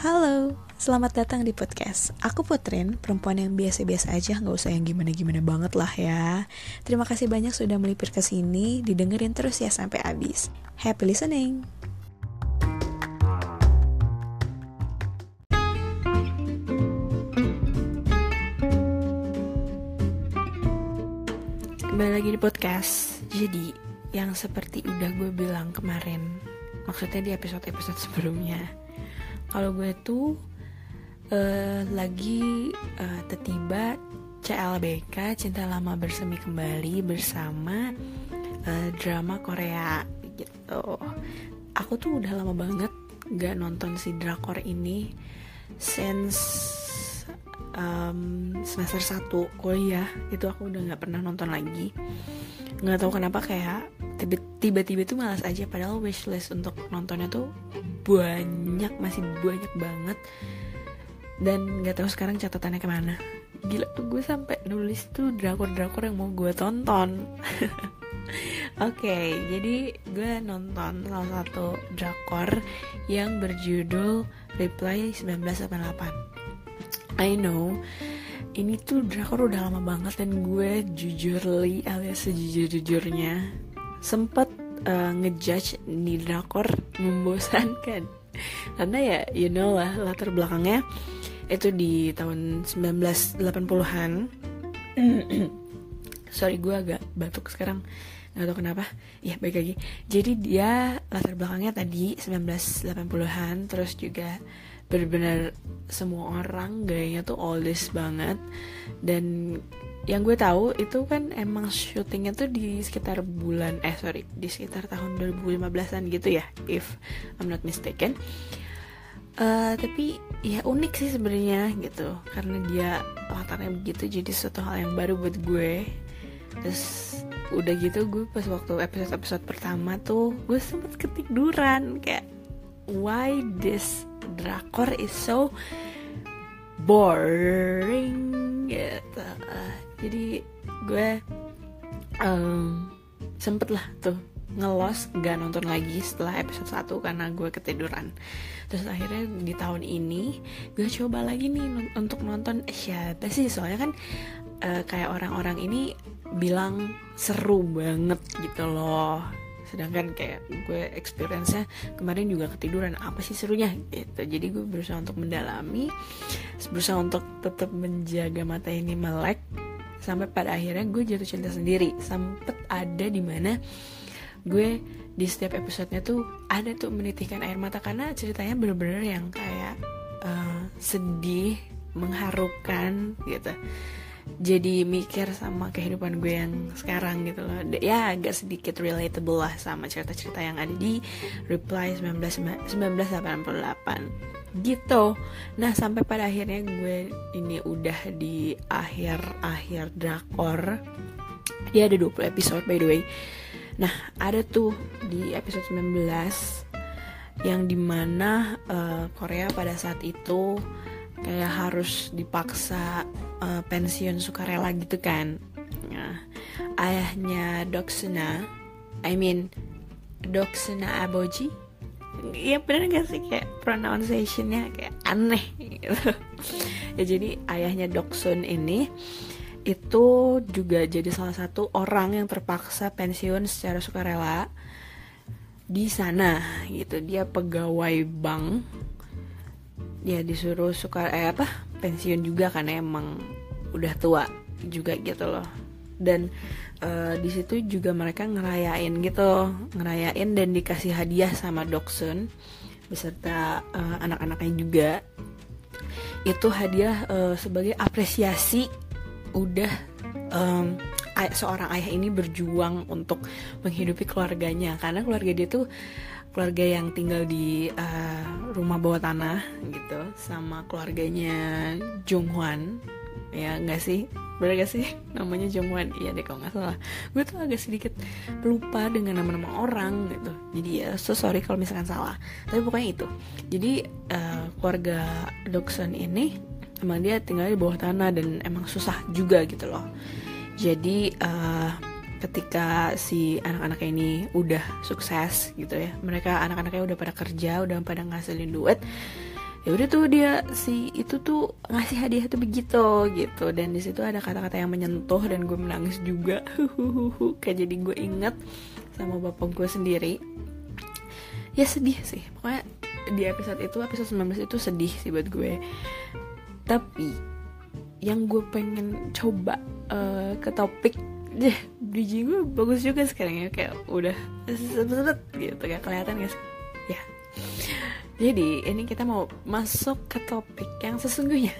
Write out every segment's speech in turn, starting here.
Halo, selamat datang di podcast. Aku Putrin, perempuan yang biasa-biasa aja, nggak usah yang gimana-gimana banget lah ya. Terima kasih banyak sudah melipir ke sini, didengerin terus ya sampai habis. Happy listening. Kembali lagi di podcast. Jadi, yang seperti udah gue bilang kemarin, maksudnya di episode-episode sebelumnya, kalau gue tuh uh, lagi uh, tiba CLBK Cinta Lama Bersemi Kembali bersama uh, drama Korea gitu. Aku tuh udah lama banget gak nonton si drakor ini since um, semester 1 kuliah itu aku udah nggak pernah nonton lagi nggak tahu kenapa kayak tiba-tiba tuh malas aja padahal wishlist untuk nontonnya tuh banyak masih banyak banget. Dan nggak tahu sekarang catatannya ke mana. Gila tuh gue sampai nulis tuh drakor-drakor yang mau gue tonton. Oke, okay, jadi gue nonton salah satu drakor yang berjudul Reply 1988. I know, ini tuh drakor udah lama banget dan gue jujur li alias sejujur-jujurnya sempet uh, ngejudge di drakor membosankan. Karena ya you know lah latar belakangnya itu di tahun 1980-an sorry gue agak batuk sekarang. Nggak tahu kenapa. Ya baik lagi. Jadi dia latar belakangnya tadi 1980-an terus juga benar-benar semua orang gayanya tuh oldies banget. Dan yang gue tahu itu kan emang syutingnya tuh di sekitar bulan eh sorry di sekitar tahun 2015an gitu ya if I'm not mistaken. Uh, tapi ya unik sih sebenarnya gitu karena dia latarnya begitu jadi suatu hal yang baru buat gue. Terus udah gitu gue pas waktu episode episode pertama tuh gue sempet ketiduran kayak why this drakor is so boring? Gitu jadi gue um, sempet lah tuh ngelos gak nonton lagi setelah episode 1 karena gue ketiduran. Terus akhirnya di tahun ini gue coba lagi nih untuk nonton. Siapa sih soalnya kan uh, kayak orang-orang ini bilang seru banget gitu loh. Sedangkan kayak gue experience-nya kemarin juga ketiduran apa sih serunya gitu. Jadi gue berusaha untuk mendalami berusaha untuk tetap menjaga mata ini melek sampai pada akhirnya gue jatuh cinta sendiri. Sempet ada di mana gue di setiap episodenya tuh ada tuh menitikan air mata. Karena ceritanya bener-bener yang kayak uh, sedih mengharukan gitu jadi mikir sama kehidupan gue yang sekarang gitu loh. Ya agak sedikit relatable lah sama cerita-cerita yang ada di Reply 19, 1988 gitu. Nah sampai pada akhirnya gue ini udah di akhir-akhir drakor. Dia ada 20 episode by the way. Nah ada tuh di episode 19 yang di mana uh, Korea pada saat itu kayak harus dipaksa uh, pensiun sukarela gitu kan. Nah, ayahnya Doksuna I mean Doksuna Aboji. Ya bener gak sih kayak pronunciationnya kayak aneh gitu. Ya jadi ayahnya Doksun ini itu juga jadi salah satu orang yang terpaksa pensiun secara sukarela di sana gitu. Dia pegawai bank ya disuruh suka eh apa pensiun juga karena emang udah tua juga gitu loh. Dan uh, di situ juga mereka ngerayain gitu ngerayain dan dikasih hadiah sama Doksun beserta uh, anak-anaknya juga. Itu hadiah uh, sebagai apresiasi udah um, seorang ayah ini berjuang untuk menghidupi keluarganya. Karena keluarga dia tuh keluarga yang tinggal di uh, rumah bawah tanah gitu sama keluarganya Jonghwan ya nggak sih? Bener gak sih? Namanya Jonghwan iya deh kalau nggak salah. Gue tuh agak sedikit lupa dengan nama-nama orang gitu. Jadi ya so sorry kalau misalkan salah. Tapi pokoknya itu. Jadi uh, keluarga Dokson ini emang dia tinggal di bawah tanah dan emang susah juga gitu loh. Jadi uh, ketika si anak-anak ini udah sukses gitu ya. Mereka anak-anaknya udah pada kerja udah pada ngasilin duit ya udah tuh dia si itu tuh ngasih hadiah tuh begitu gitu. Dan di situ ada kata-kata yang menyentuh dan gue menangis juga. Kayak jadi gue inget sama bapak gue sendiri. Ya sedih sih. Pokoknya di episode itu episode 19 itu sedih sih buat gue. Tapi yang gue pengen coba uh, ke topik bridging gue bagus juga sekarang ya kayak udah sebet gitu kayak kelihatan guys ya jadi ini kita mau masuk ke topik yang sesungguhnya.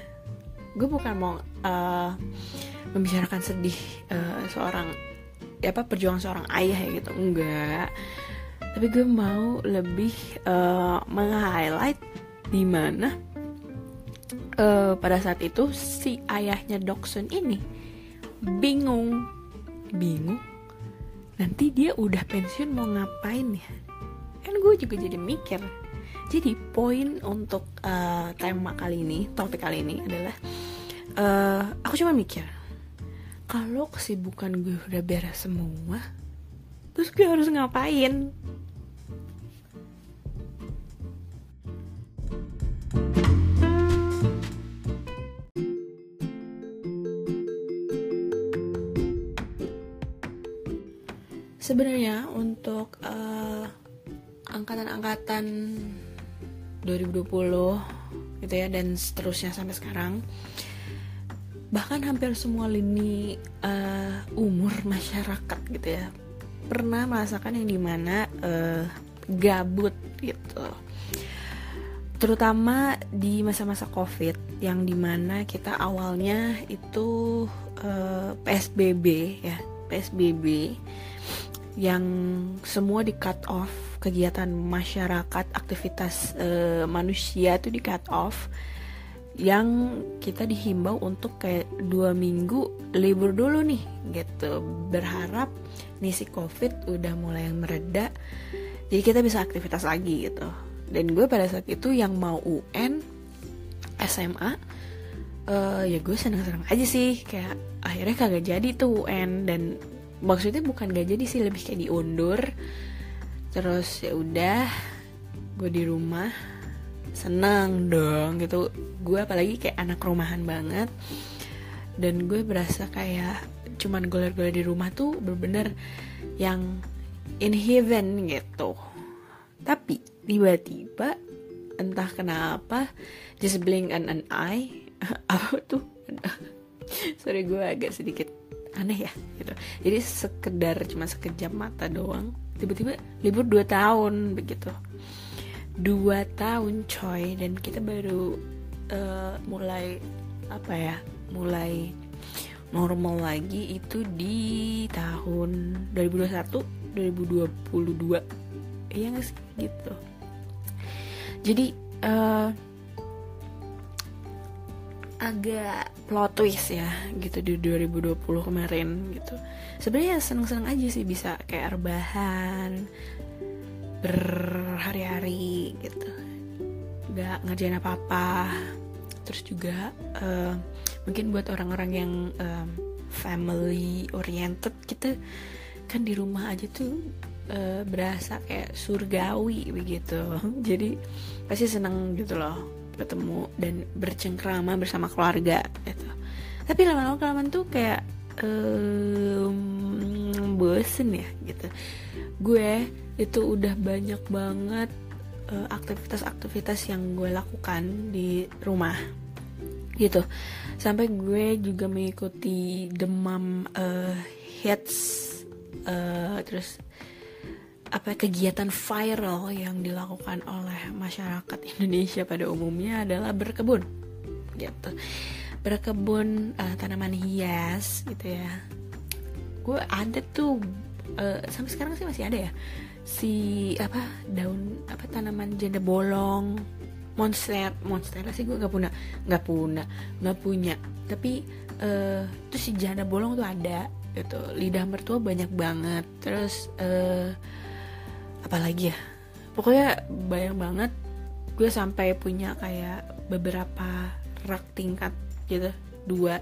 Gue bukan mau uh, membicarakan sedih uh, seorang ya apa perjuangan seorang ayah ya gitu, enggak. Tapi gue mau lebih uh, meng-highlight di mana uh, pada saat itu si ayahnya Doksun ini bingung, bingung. Nanti dia udah pensiun mau ngapain ya? Kan gue juga jadi mikir jadi poin untuk uh, tema kali ini, topik kali ini adalah uh, aku cuma mikir kalau kesibukan gue udah beres semua, terus gue harus ngapain? Sebenarnya untuk uh, angkatan-angkatan 2020 gitu ya dan seterusnya sampai sekarang bahkan hampir semua lini uh, umur masyarakat gitu ya pernah merasakan yang di mana uh, gabut gitu. Terutama di masa-masa covid yang di mana kita awalnya itu uh, psbb ya psbb yang semua di cut off kegiatan masyarakat aktivitas uh, manusia itu di cut off yang kita dihimbau untuk kayak dua minggu libur dulu nih gitu. Berharap nih si covid udah mulai yang mereda jadi kita bisa aktivitas lagi gitu. Dan gue pada saat itu yang mau UN SMA uh, eh, ya gue senang-senang aja sih. Kayak akhirnya kagak jadi tuh UN dan maksudnya bukan gak jadi sih lebih kayak diundur terus ya udah gue di rumah senang dong gitu. Gue apalagi kayak anak rumahan banget dan gue berasa kayak cuman goler-goler di rumah tuh bener-bener yang in heaven gitu. Tapi tiba-tiba entah kenapa just blink an an eye apa tuh? Sorry gue agak sedikit aneh ya gitu. Jadi sekedar cuma sekejap mata doang tiba-tiba libur 2 tahun begitu. Dua tahun coy. Dan kita baru uh, mulai apa ya mulai normal lagi itu di tahun 2021 2022 iya gak sih? Gitu. Jadi uh, agak plot twist ya gitu di 2020 kemarin gitu. Sebenarnya seneng-seneng aja sih bisa kayak rebahan berhari-hari gitu. Nggak ngerjain apa-apa. Terus juga uh, mungkin buat orang-orang yang um, family oriented kita kan di rumah aja tuh uh, berasa kayak surgawi begitu. Jadi pasti seneng gitu loh ketemu dan bercengkrama bersama keluarga gitu. Tapi lama-lama kelamaan tuh kayak um, bosen ya gitu. Gue itu udah banyak banget uh, aktivitas-aktivitas yang gue lakukan di rumah gitu. Sampai gue juga mengikuti demam uh, hits uh, terus apa kegiatan viral yang dilakukan oleh masyarakat Indonesia pada umumnya adalah berkebun gitu. Berkebun uh, tanaman hias gitu ya. Gue ada tuh uh, sampai sekarang sih masih ada ya. Si apa daun apa tanaman janda bolong. Monster monster sih gue nggak punya nggak punya nggak punya. Tapi uh, tuh si janda bolong tuh ada gitu. Lidah mertua banyak banget. Terus uh, apalagi ya? Pokoknya bayang banget. Gue sampai punya kayak beberapa rak tingkat gitu. Dua.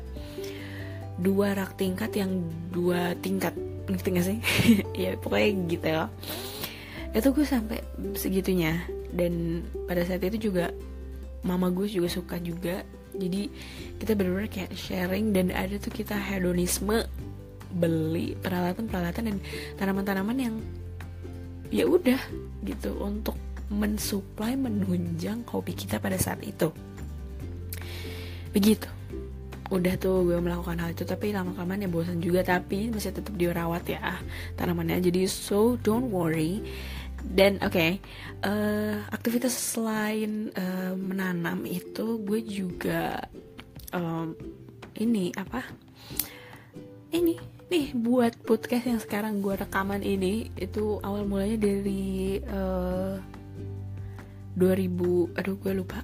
Dua rak tingkat yang dua tingkat. Ngerti gak sih? Ya pokoknya gitu. Ya itu gue sampai segitunya. Dan pada saat itu juga mama gue juga suka juga. Jadi kita benar-benar kayak sharing dan ada tuh kita hedonisme beli peralatan-peralatan dan tanaman-tanaman yang ya udah gitu untuk mensuplai menunjang kopi kita pada saat itu. Begitu. Udah tuh gue melakukan hal itu tapi lama kelamaan ya bosan juga tapi masih tetap dirawat ya tanamannya. Jadi so don't worry. Dan oke okay, uh, eh, aktivitas selain uh, menanam itu gue juga um, ini apa? Ini nih buat podcast yang sekarang gue rekaman ini itu awal mulanya dari uh, eh, 2000 aduh gue lupa.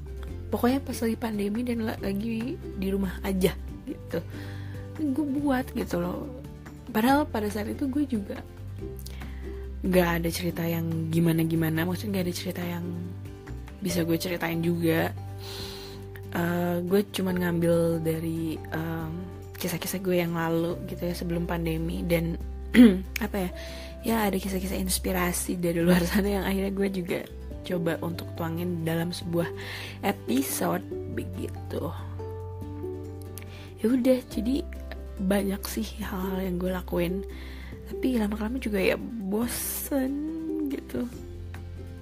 Pokoknya pas lagi pandemi dan lagi di rumah aja gitu. Gue buat gitu loh. Padahal pada saat itu gue juga nggak ada cerita yang gimana gimana maksudnya nggak ada cerita yang bisa gue ceritain juga. Uh, gue cuman ngambil dari um, kisah-kisah gue yang lalu gitu ya sebelum pandemi. Dan apa ya ya ada kisah-kisah inspirasi dari luar sana yang akhirnya gue juga coba untuk tuangin dalam sebuah episode begitu. Ya udah jadi banyak sih hal-hal yang gue lakuin. Tapi lama-lama juga ya bosen gitu.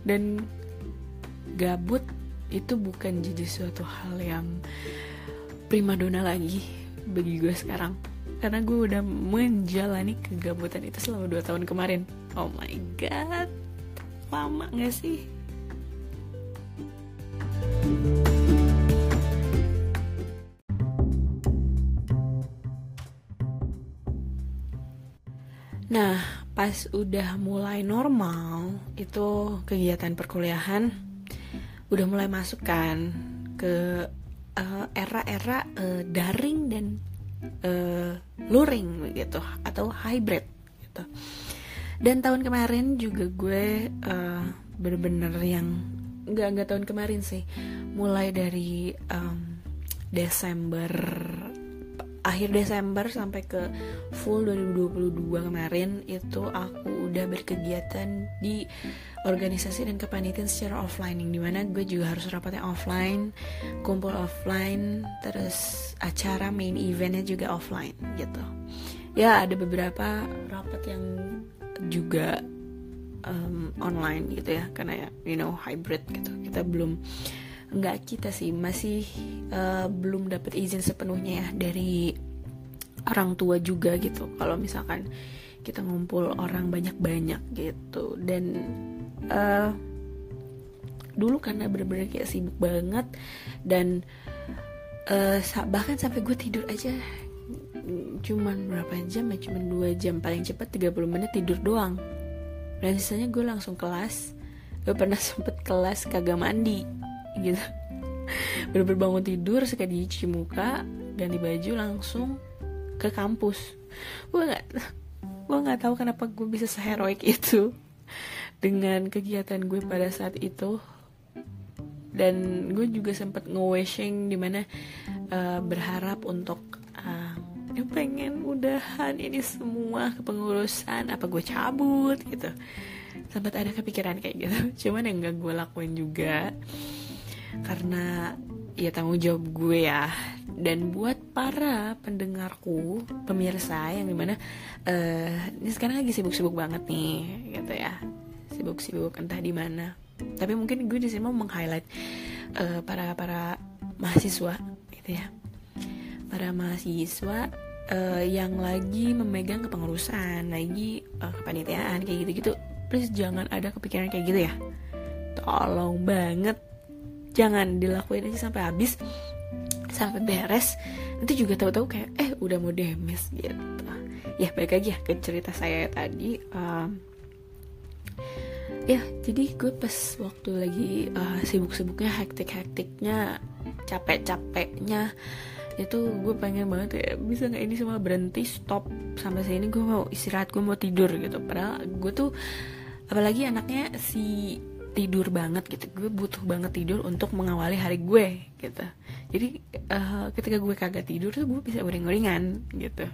Dan gabut itu bukan jadi suatu hal yang primadona lagi bagi gue sekarang. Karena gue udah menjalani kegabutan itu selama 2 tahun kemarin. Oh my god. Lama gak sih? Nah, pas udah mulai normal, itu kegiatan perkuliahan udah mulai masuk kan ke uh, era-era uh, daring dan uh, luring gitu atau hybrid gitu. Dan tahun kemarin juga gue uh, bener-bener yang nggak nggak tahun kemarin sih, mulai dari um, Desember akhir Desember sampai ke full 2022 kemarin itu aku udah berkegiatan di organisasi dan kepanitiaan secara offline yang di mana gue juga harus rapatnya offline kumpul offline terus acara main eventnya juga offline gitu. Ya ada beberapa rapat yang juga um, online gitu ya karena ya you know hybrid gitu. Kita belum nggak kita sih masih uh, belum dapat izin sepenuhnya ya dari orang tua juga gitu. Kalau misalkan kita ngumpul orang banyak-banyak gitu. Dan uh, dulu karena bener-bener kayak sibuk banget dan uh, bahkan sampai gue tidur aja. Cuman berapa jam ya? Cuman dua jam. Paling cepat 30 menit tidur doang. Dan sisanya gue langsung kelas. Gue pernah sempet kelas kagak mandi gitu. Bener-bener bangun tidur sekali cuci muka ganti baju langsung ke kampus. Gue nggak gue nggak tahu kenapa gue bisa seheroik itu dengan kegiatan gue pada saat itu. Dan gue juga sempat nge-wishing di mana uh, berharap untuk uh, pengen udahan ini semua kepengurusan apa gue cabut gitu. Sempat ada kepikiran kayak gitu. Cuman yang gak gue lakuin juga karena ya tanggung jawab gue ya. Dan buat para pendengarku pemirsa yang di mana uh, ini sekarang lagi sibuk-sibuk banget nih gitu ya. Sibuk-sibuk entah di mana. Tapi mungkin gue di sini mau meng-highlight uh, para para mahasiswa gitu ya. Para mahasiswa uh, yang lagi memegang kepengurusan lagi uh, kepanitiaan kayak gitu-gitu. Please jangan ada kepikiran kayak gitu ya. Tolong banget jangan dilakuin aja sampai habis sampai beres. Nanti juga tahu-tahu kayak eh udah mau demes gitu. Ya baik lagi ya ke cerita saya tadi um, ya jadi gue pas waktu lagi uh, sibuk-sibuknya hektik-hektiknya capek-capeknya itu gue pengen banget kayak bisa nggak ini semua berhenti stop sampai sini gue mau istirahat gue mau tidur gitu. Padahal gue tuh apalagi anaknya si tidur banget gitu. Gue butuh banget tidur untuk mengawali hari gue gitu. Jadi uh, ketika gue kagak tidur tuh gue bisa uring-uringan gitu.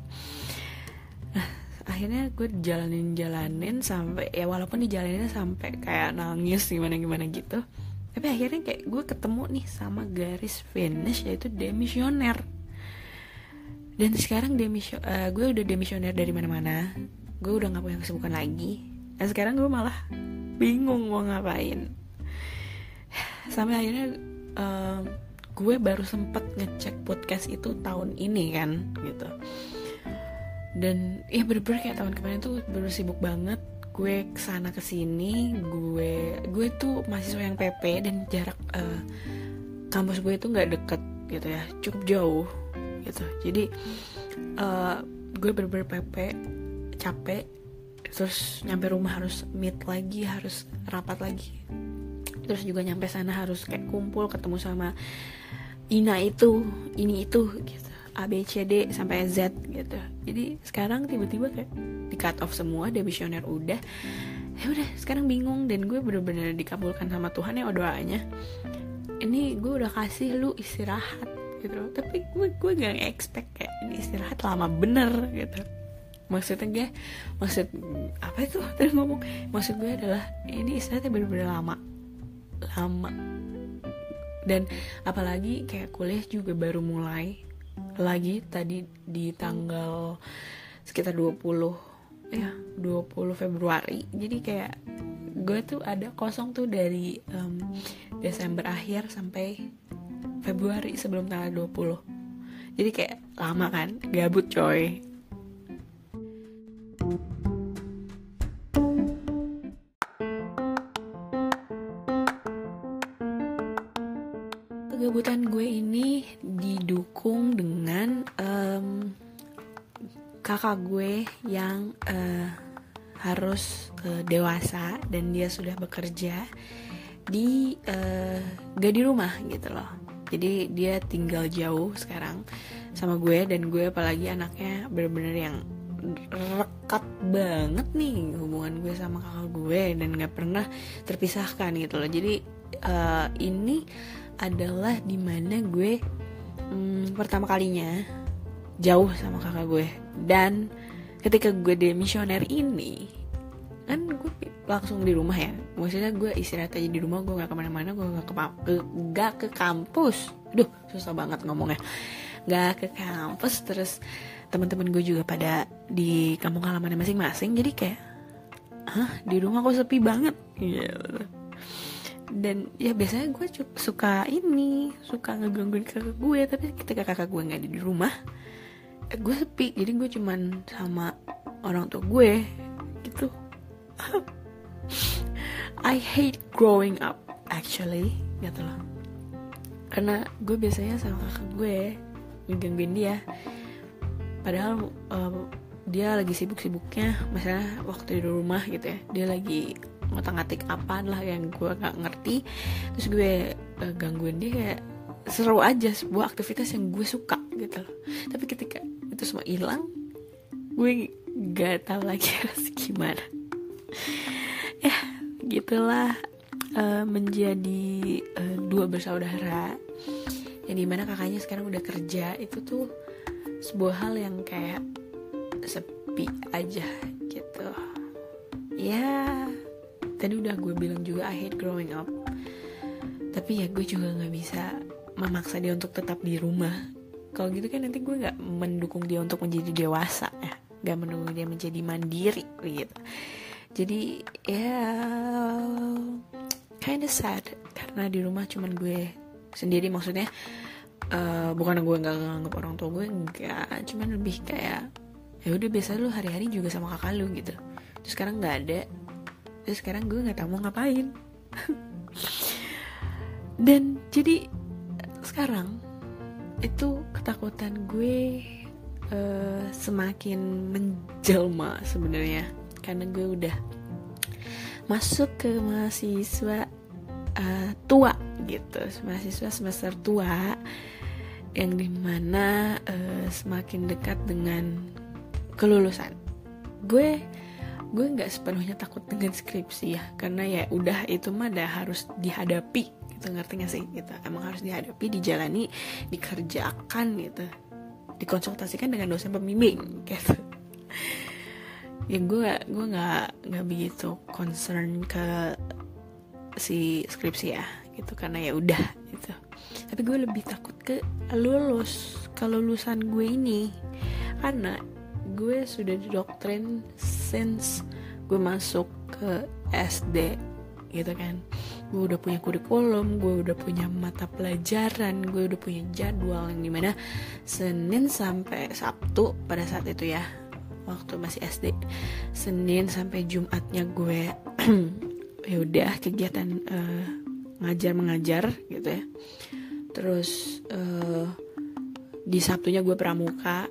Nah akhirnya gue jalanin jalanin sampai ya walaupun dijalaninnya sampai kayak nangis gimana gimana gitu. Tapi akhirnya kayak gue ketemu nih sama garis finish yaitu demisioner. Dan sekarang demisio uh, gue udah demisioner dari mana-mana. Gue udah nggak punya kesibukan lagi. Dan sekarang gue malah bingung mau ngapain. Sampai akhirnya uh, gue baru sempet ngecek podcast itu tahun ini kan gitu. Dan ya bener-bener kayak tahun kemarin tuh baru sibuk banget. Gue ke sana ke sini gue gue tuh mahasiswa yang PP dan jarak uh, kampus gue itu nggak deket gitu ya. Cukup jauh gitu. Jadi uh, gue bener-bener PP capek terus nyampe rumah harus meet lagi harus rapat lagi. Terus juga nyampe sana harus kayak kumpul ketemu sama Ina itu ini itu gitu. A B C D sampai Z gitu. Jadi sekarang tiba-tiba kayak di cut off semua demisioner udah. Ya udah sekarang bingung dan gue bener-bener dikabulkan sama Tuhan ya doanya. Ini gue udah kasih lu istirahat gitu tapi gue gue gak expect kayak ini istirahat lama bener gitu maksudnya gue maksud apa itu? Tadi ngomong maksud gue adalah ini istirahatnya bener-bener lama. Lama. Dan apalagi kayak kuliah juga baru mulai lagi tadi di tanggal sekitar 20 ya 20 Februari. Jadi kayak gue tuh ada kosong tuh dari um, Desember akhir sampai Februari sebelum tanggal 20 jadi kayak lama kan gabut coy harus uh, dewasa dan dia sudah bekerja di uh, gak di rumah gitu loh. Jadi dia tinggal jauh sekarang sama gue dan gue apalagi anaknya bener-bener yang rekat banget nih hubungan gue sama kakak gue dan gak pernah terpisahkan gitu loh. Jadi uh, ini adalah di mana gue um, pertama kalinya jauh sama kakak gue. Dan ketika gue demisioner ini kan gue langsung di rumah ya. Maksudnya gue istirahat aja di rumah gue nggak ke mana-mana gue nggak ke, gak ke kampus. Duh susah banget ngomongnya. Nggak ke kampus terus teman-teman gue juga pada di kampung halaman masing-masing jadi kayak hah? Di rumah kok sepi banget? Gitu dan ya biasanya gue suka ini suka ngegangguin kakak gue tapi ketika kakak gue nggak ada di rumah gue sepi. Jadi gue cuman sama orang tua gue I hate growing up actually gitu loh. Karena gue biasanya sama kakak gue ngegangguin dia. Padahal um, dia lagi sibuk-sibuknya misalnya waktu di rumah gitu ya. Dia lagi ngotak-ngatik apa lah yang gue gak ngerti. Terus gue uh, gangguin dia kayak seru aja sebuah aktivitas yang gue suka gitu loh. Tapi ketika itu semua hilang gue gak tahu lagi harus gimana ya gitulah uh, menjadi uh, dua bersaudara. Yang di mana kakaknya sekarang udah kerja itu tuh sebuah hal yang kayak sepi aja gitu. Ya tadi udah gue bilang juga I hate growing up. Tapi ya gue juga nggak bisa memaksa dia untuk tetap di rumah. Kalau gitu kan nanti gue nggak mendukung dia untuk menjadi dewasa ya nggak mendukung dia menjadi mandiri gitu jadi ya kinda sad. Karena di rumah cuman gue sendiri maksudnya uh, bukan gue nggak nganggap orang tua gue nggak. Cuman lebih kayak ya udah biasa lu hari-hari juga sama kakak lu gitu. Terus sekarang nggak ada. Terus sekarang gue nggak tahu mau ngapain. Dan jadi sekarang itu ketakutan gue uh, semakin menjelma sebenarnya karena gue udah masuk ke mahasiswa uh, tua gitu. Mahasiswa semester tua yang di mana uh, semakin dekat dengan kelulusan. Gue gue nggak sepenuhnya takut dengan skripsi ya karena ya udah itu mah udah harus dihadapi gitu ngerti gak sih? Gitu. Emang harus dihadapi dijalani dikerjakan gitu dikonsultasikan dengan dosen pembimbing gitu ya gue gue nggak nggak begitu concern ke si skripsi ya gitu. Karena ya udah gitu. Tapi gue lebih takut ke lulus kalau lulusan gue ini. Karena gue sudah didoktrin since gue masuk ke SD gitu kan. Gue udah punya kurikulum gue udah punya mata pelajaran gue udah punya jadwal yang di mana Senin sampai Sabtu pada saat itu ya waktu masih SD Senin sampai Jumatnya gue ya udah kegiatan uh, ngajar mengajar gitu ya. Terus uh, di Sabtunya gue pramuka.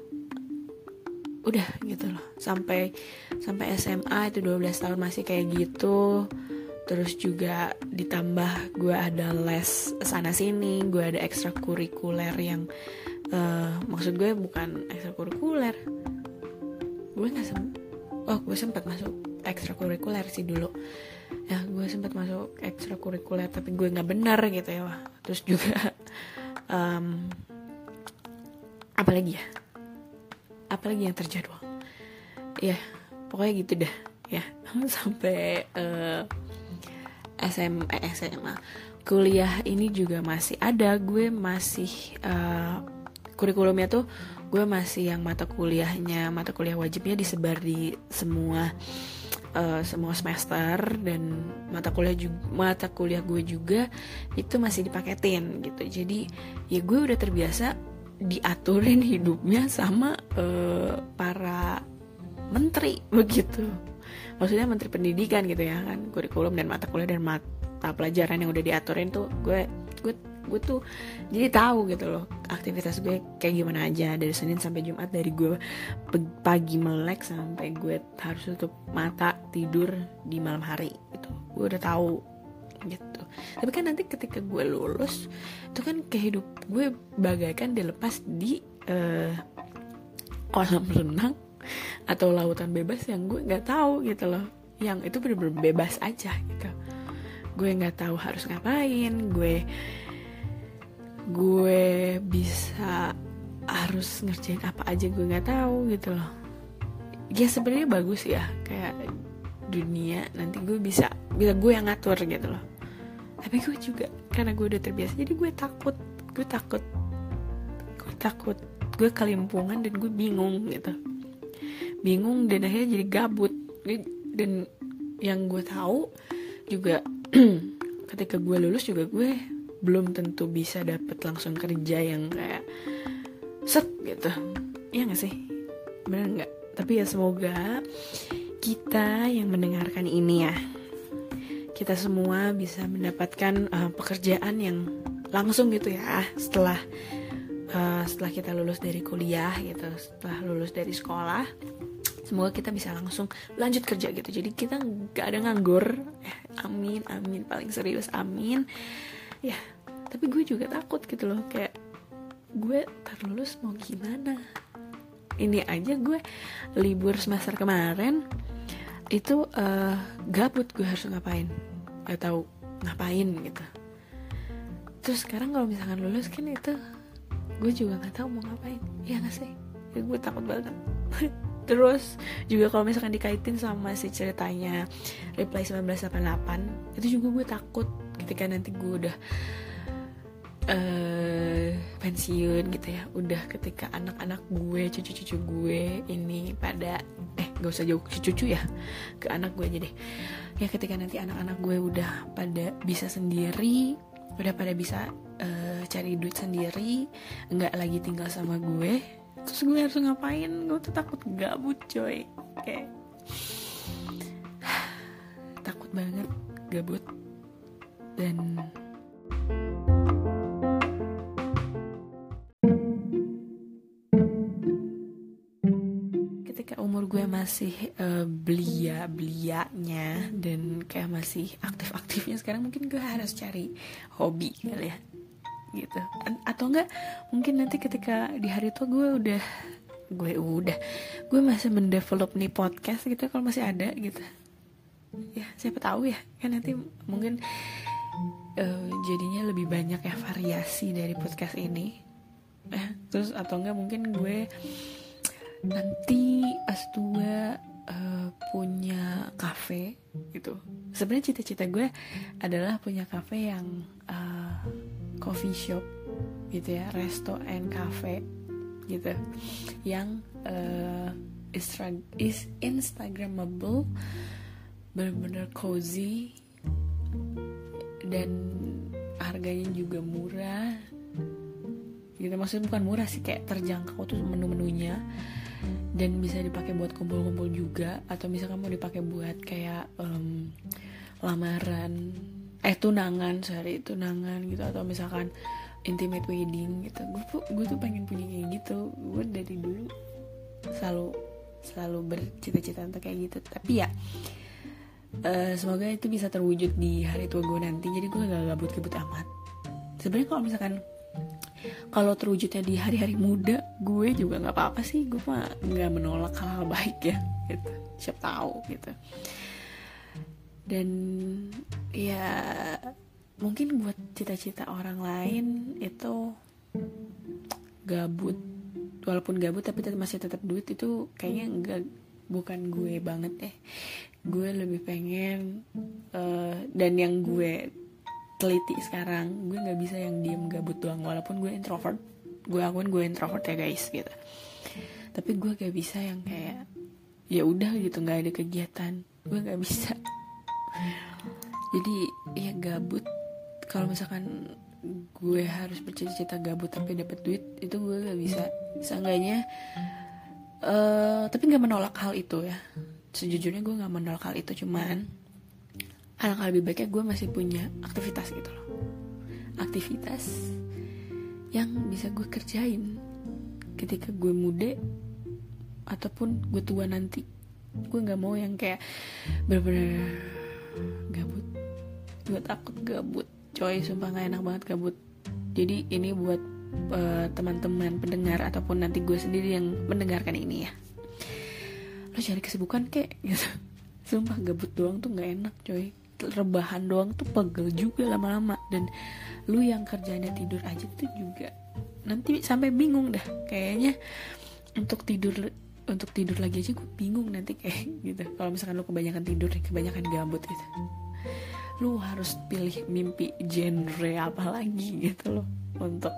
Udah gitu loh. Sampai sampai SMA itu 12 tahun masih kayak gitu. Terus juga ditambah gue ada les sana sini gue ada ekstrakurikuler yang uh, maksud gue bukan ekstrakurikuler gue nggak sem oh gue sempat masuk ekstrakurikuler sih dulu. Ya gue sempat masuk ekstrakurikuler tapi gue nggak benar gitu ya wah. Terus juga um, apalagi ya? Apalagi yang terjadwal? Ya pokoknya gitu dah ya. Sampai uh, SMA eh, SMA kuliah ini juga masih ada gue masih uh, kurikulumnya tuh gue masih yang mata kuliahnya mata kuliah wajibnya disebar di semua uh, semua semester dan mata kuliah juga mata kuliah gue juga itu masih dipaketin gitu. Jadi ya gue udah terbiasa diaturin hidupnya sama uh, para menteri begitu. Maksudnya menteri pendidikan gitu ya kan kurikulum dan mata kuliah dan mata pelajaran yang udah diaturin tuh gue gue gue tuh jadi tahu gitu loh aktivitas gue kayak gimana aja dari Senin sampai Jumat dari gue pagi melek sampai gue harus tutup mata tidur di malam hari gitu. Gue udah tahu gitu. Tapi kan nanti ketika gue lulus itu kan kehidup gue bagaikan dilepas di uh, kolam renang atau lautan bebas yang gue nggak tahu gitu loh. Yang itu bener-bener bebas aja gitu. Gue nggak tahu harus ngapain gue gue bisa harus ngerjain apa aja gue nggak tahu gitu loh. Ya sebenarnya bagus ya kayak dunia nanti gue bisa bisa gue yang ngatur gitu loh. Tapi gue juga karena gue udah terbiasa jadi gue takut gue takut gue takut gue kelimpungan dan gue bingung gitu. Bingung dan akhirnya jadi gabut. Dan yang gue tahu juga ketika gue lulus juga gue belum tentu bisa dapet langsung kerja yang kayak set gitu. Ya gak sih? Bener nggak? Tapi ya semoga kita yang mendengarkan ini ya kita semua bisa mendapatkan uh, pekerjaan yang langsung gitu ya setelah uh, setelah kita lulus dari kuliah gitu setelah lulus dari sekolah. Semoga kita bisa langsung lanjut kerja gitu. Jadi kita nggak ada nganggur. Eh, amin amin paling serius amin ya tapi gue juga takut gitu loh kayak gue terlulus mau gimana? Ini aja gue libur semester kemarin itu uh, gabut gue harus ngapain? Atau ngapain gitu. Terus sekarang kalau misalkan lulus kan itu gue juga nggak tahu mau ngapain. Ya gak sih? Ya gue takut banget. Terus juga kalau misalkan dikaitin sama si ceritanya Reply 1988 itu juga gue takut ketika nanti gue udah uh, pensiun gitu ya udah ketika anak-anak gue cucu-cucu gue ini pada eh gak usah jauh cucu-cucu ya ke anak gue aja deh. Ya ketika nanti anak-anak gue udah pada bisa sendiri udah pada bisa uh, cari duit sendiri nggak lagi tinggal sama gue terus gue harus ngapain? Gue tuh takut gabut coy. Kayak takut banget gabut dan ketika umur gue masih uh, belia belianya dan kayak masih aktif aktifnya sekarang mungkin gue harus cari hobi kali ya gitu. Atau enggak mungkin nanti ketika di hari tua gue udah gue udah gue masih mendevelop nih podcast gitu kalau masih ada gitu. Ya siapa tahu ya kan nanti mungkin uh, jadinya lebih banyak ya variasi dari podcast ini. Eh, terus atau enggak mungkin gue nanti pas tua uh, punya cafe gitu. Sebenarnya cita-cita gue adalah punya cafe yang uh, coffee shop gitu ya resto and cafe gitu. Yang uh, is instagramable bener-bener cozy dan harganya juga murah. Gitu maksudnya bukan murah sih kayak terjangkau tuh menu-menunya. Dan bisa dipakai buat kumpul-kumpul juga atau misalkan mau dipakai buat kayak um, lamaran eh tunangan sorry tunangan gitu atau misalkan intimate wedding gitu. Gue gue tuh pengen punya kayak gitu. Gue dari dulu selalu selalu bercita-cita untuk kayak gitu. Tapi ya uh, semoga itu bisa terwujud di hari tua gue nanti. Jadi gue gak gabut-gabut amat. Sebenarnya kalau misalkan kalau terwujudnya di hari-hari muda gue juga nggak apa-apa sih. Gue mah nggak menolak hal-hal baik ya gitu. Siap tahu gitu. Dan ya mungkin buat cita-cita orang lain itu gabut. Walaupun gabut tapi tetap masih tetap duit itu kayaknya enggak bukan gue banget deh gue lebih pengen uh, dan yang gue teliti sekarang gue nggak bisa yang diem gabut doang. Walaupun gue introvert gue akuin gue introvert ya guys gitu. Tapi gue gak bisa yang kayak ya udah gitu nggak ada kegiatan. Gue nggak bisa. Jadi ya gabut. Kalau misalkan gue harus bercita-cita gabut tapi dapat duit itu gue gak bisa. Seenggaknya uh, tapi nggak menolak hal itu ya sejujurnya gue nggak menolak hal itu cuman alangkah lebih baiknya gue masih punya aktivitas gitu loh. Aktivitas yang bisa gue kerjain ketika gue muda ataupun gue tua nanti. Gue nggak mau yang kayak bener-bener gabut. Gue takut gabut coy sumpah gak enak banget gabut. Jadi ini buat uh, teman-teman pendengar ataupun nanti gue sendiri yang mendengarkan ini ya lo cari kesibukan kek gitu. Sumpah gabut doang tuh nggak enak coy. Rebahan doang tuh pegel juga lama-lama. Dan lu yang kerjanya tidur aja tuh juga nanti sampai bingung dah. Kayaknya untuk tidur untuk tidur lagi aja gue bingung nanti kayak gitu. Kalau misalkan lu kebanyakan tidur nih kebanyakan gabut gitu. Lu harus pilih mimpi genre apa lagi gitu loh untuk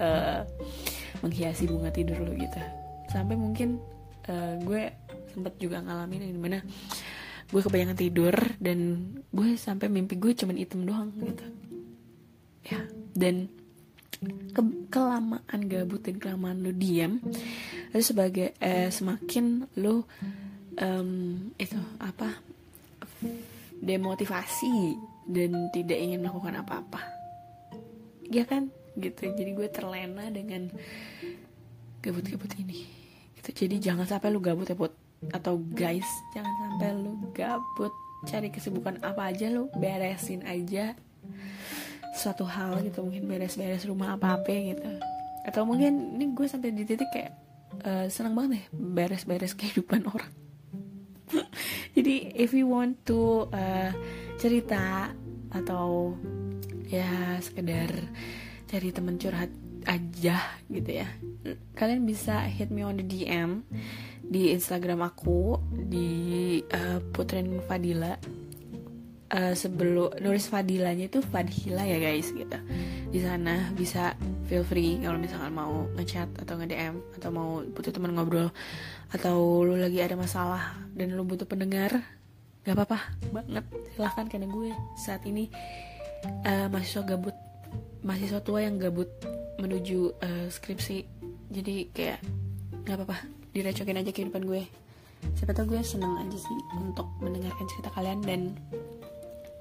uh, menghiasi bunga tidur lu gitu. Sampai mungkin uh, gue sempet juga ngalamin mana gue kebanyakan tidur dan gue sampai mimpi gue cuman hitam doang gitu. Ya dan ke kelamaan gabut dan kelamaan lu diam itu sebagai eh, semakin lu um, itu apa demotivasi dan tidak ingin melakukan apa-apa. Ya kan? Gitu. Jadi gue terlena dengan gabut-gabut ini. Gitu. Jadi jangan sampai lu gabut ya buat atau guys jangan sampai lu gabut. Cari kesibukan apa aja lu beresin aja suatu hal gitu. Mungkin beres-beres rumah apa-apa gitu. Atau mungkin ini gue sampai di titik kayak uh, senang banget deh beres-beres kehidupan orang. Jadi if you want to uh, cerita atau ya sekedar cari temen curhat aja gitu ya kalian bisa hit me on the DM di Instagram aku di uh, Putrin Fadila. Uh, sebelum nulis Fadilanya itu Fadhila ya guys gitu. Di sana bisa feel free kalau misalkan mau ngechat atau nge DM atau mau butuh teman ngobrol atau lu lagi ada masalah dan lu butuh pendengar gak apa-apa banget. Silahkan karena gue saat ini uh, mahasiswa gabut mahasiswa tua yang gabut menuju uh, skripsi. Jadi kayak gak apa-apa direcokin aja kehidupan gue. Siapa tau gue seneng aja sih untuk mendengarkan cerita kalian dan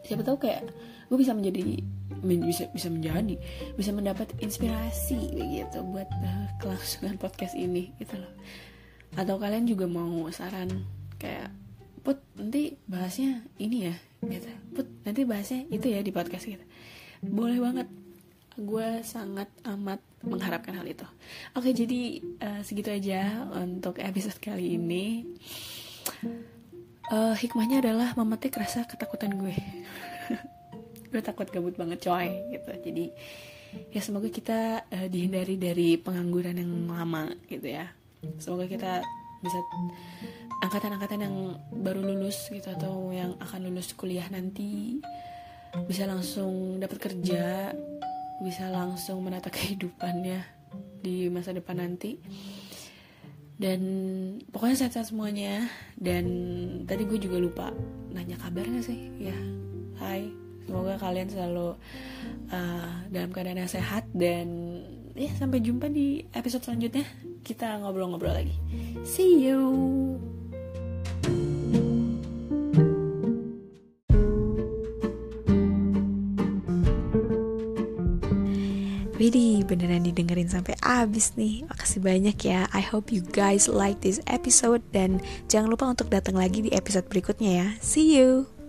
siapa tahu kayak gue bisa menjadi bisa bisa menjadi bisa mendapat inspirasi gitu buat uh, kelangsungan podcast ini gitu loh. Atau kalian juga mau saran kayak put nanti bahasnya ini ya gitu. Put nanti bahasnya itu ya di podcast gitu. Boleh banget gue sangat amat mengharapkan hal itu. Oke jadi uh, segitu aja untuk episode kali ini. Uh, hikmahnya adalah memetik rasa ketakutan gue. Gue takut gabut banget coy gitu. Jadi ya semoga kita uh, dihindari dari pengangguran yang lama gitu ya. Semoga kita bisa angkatan-angkatan yang baru lulus gitu atau yang akan lulus kuliah nanti bisa langsung dapat kerja bisa langsung menata kehidupannya di masa depan nanti. Dan pokoknya sehat-sehat semuanya. Dan tadi gue juga lupa nanya kabar gak sih? Ya hai. Semoga kalian selalu uh, dalam keadaan yang sehat. Dan ya sampai jumpa di episode selanjutnya. Kita ngobrol-ngobrol lagi. See you didengerin sampai abis nih. Makasih banyak ya. I hope you guys like this episode dan jangan lupa untuk datang lagi di episode berikutnya ya. See you.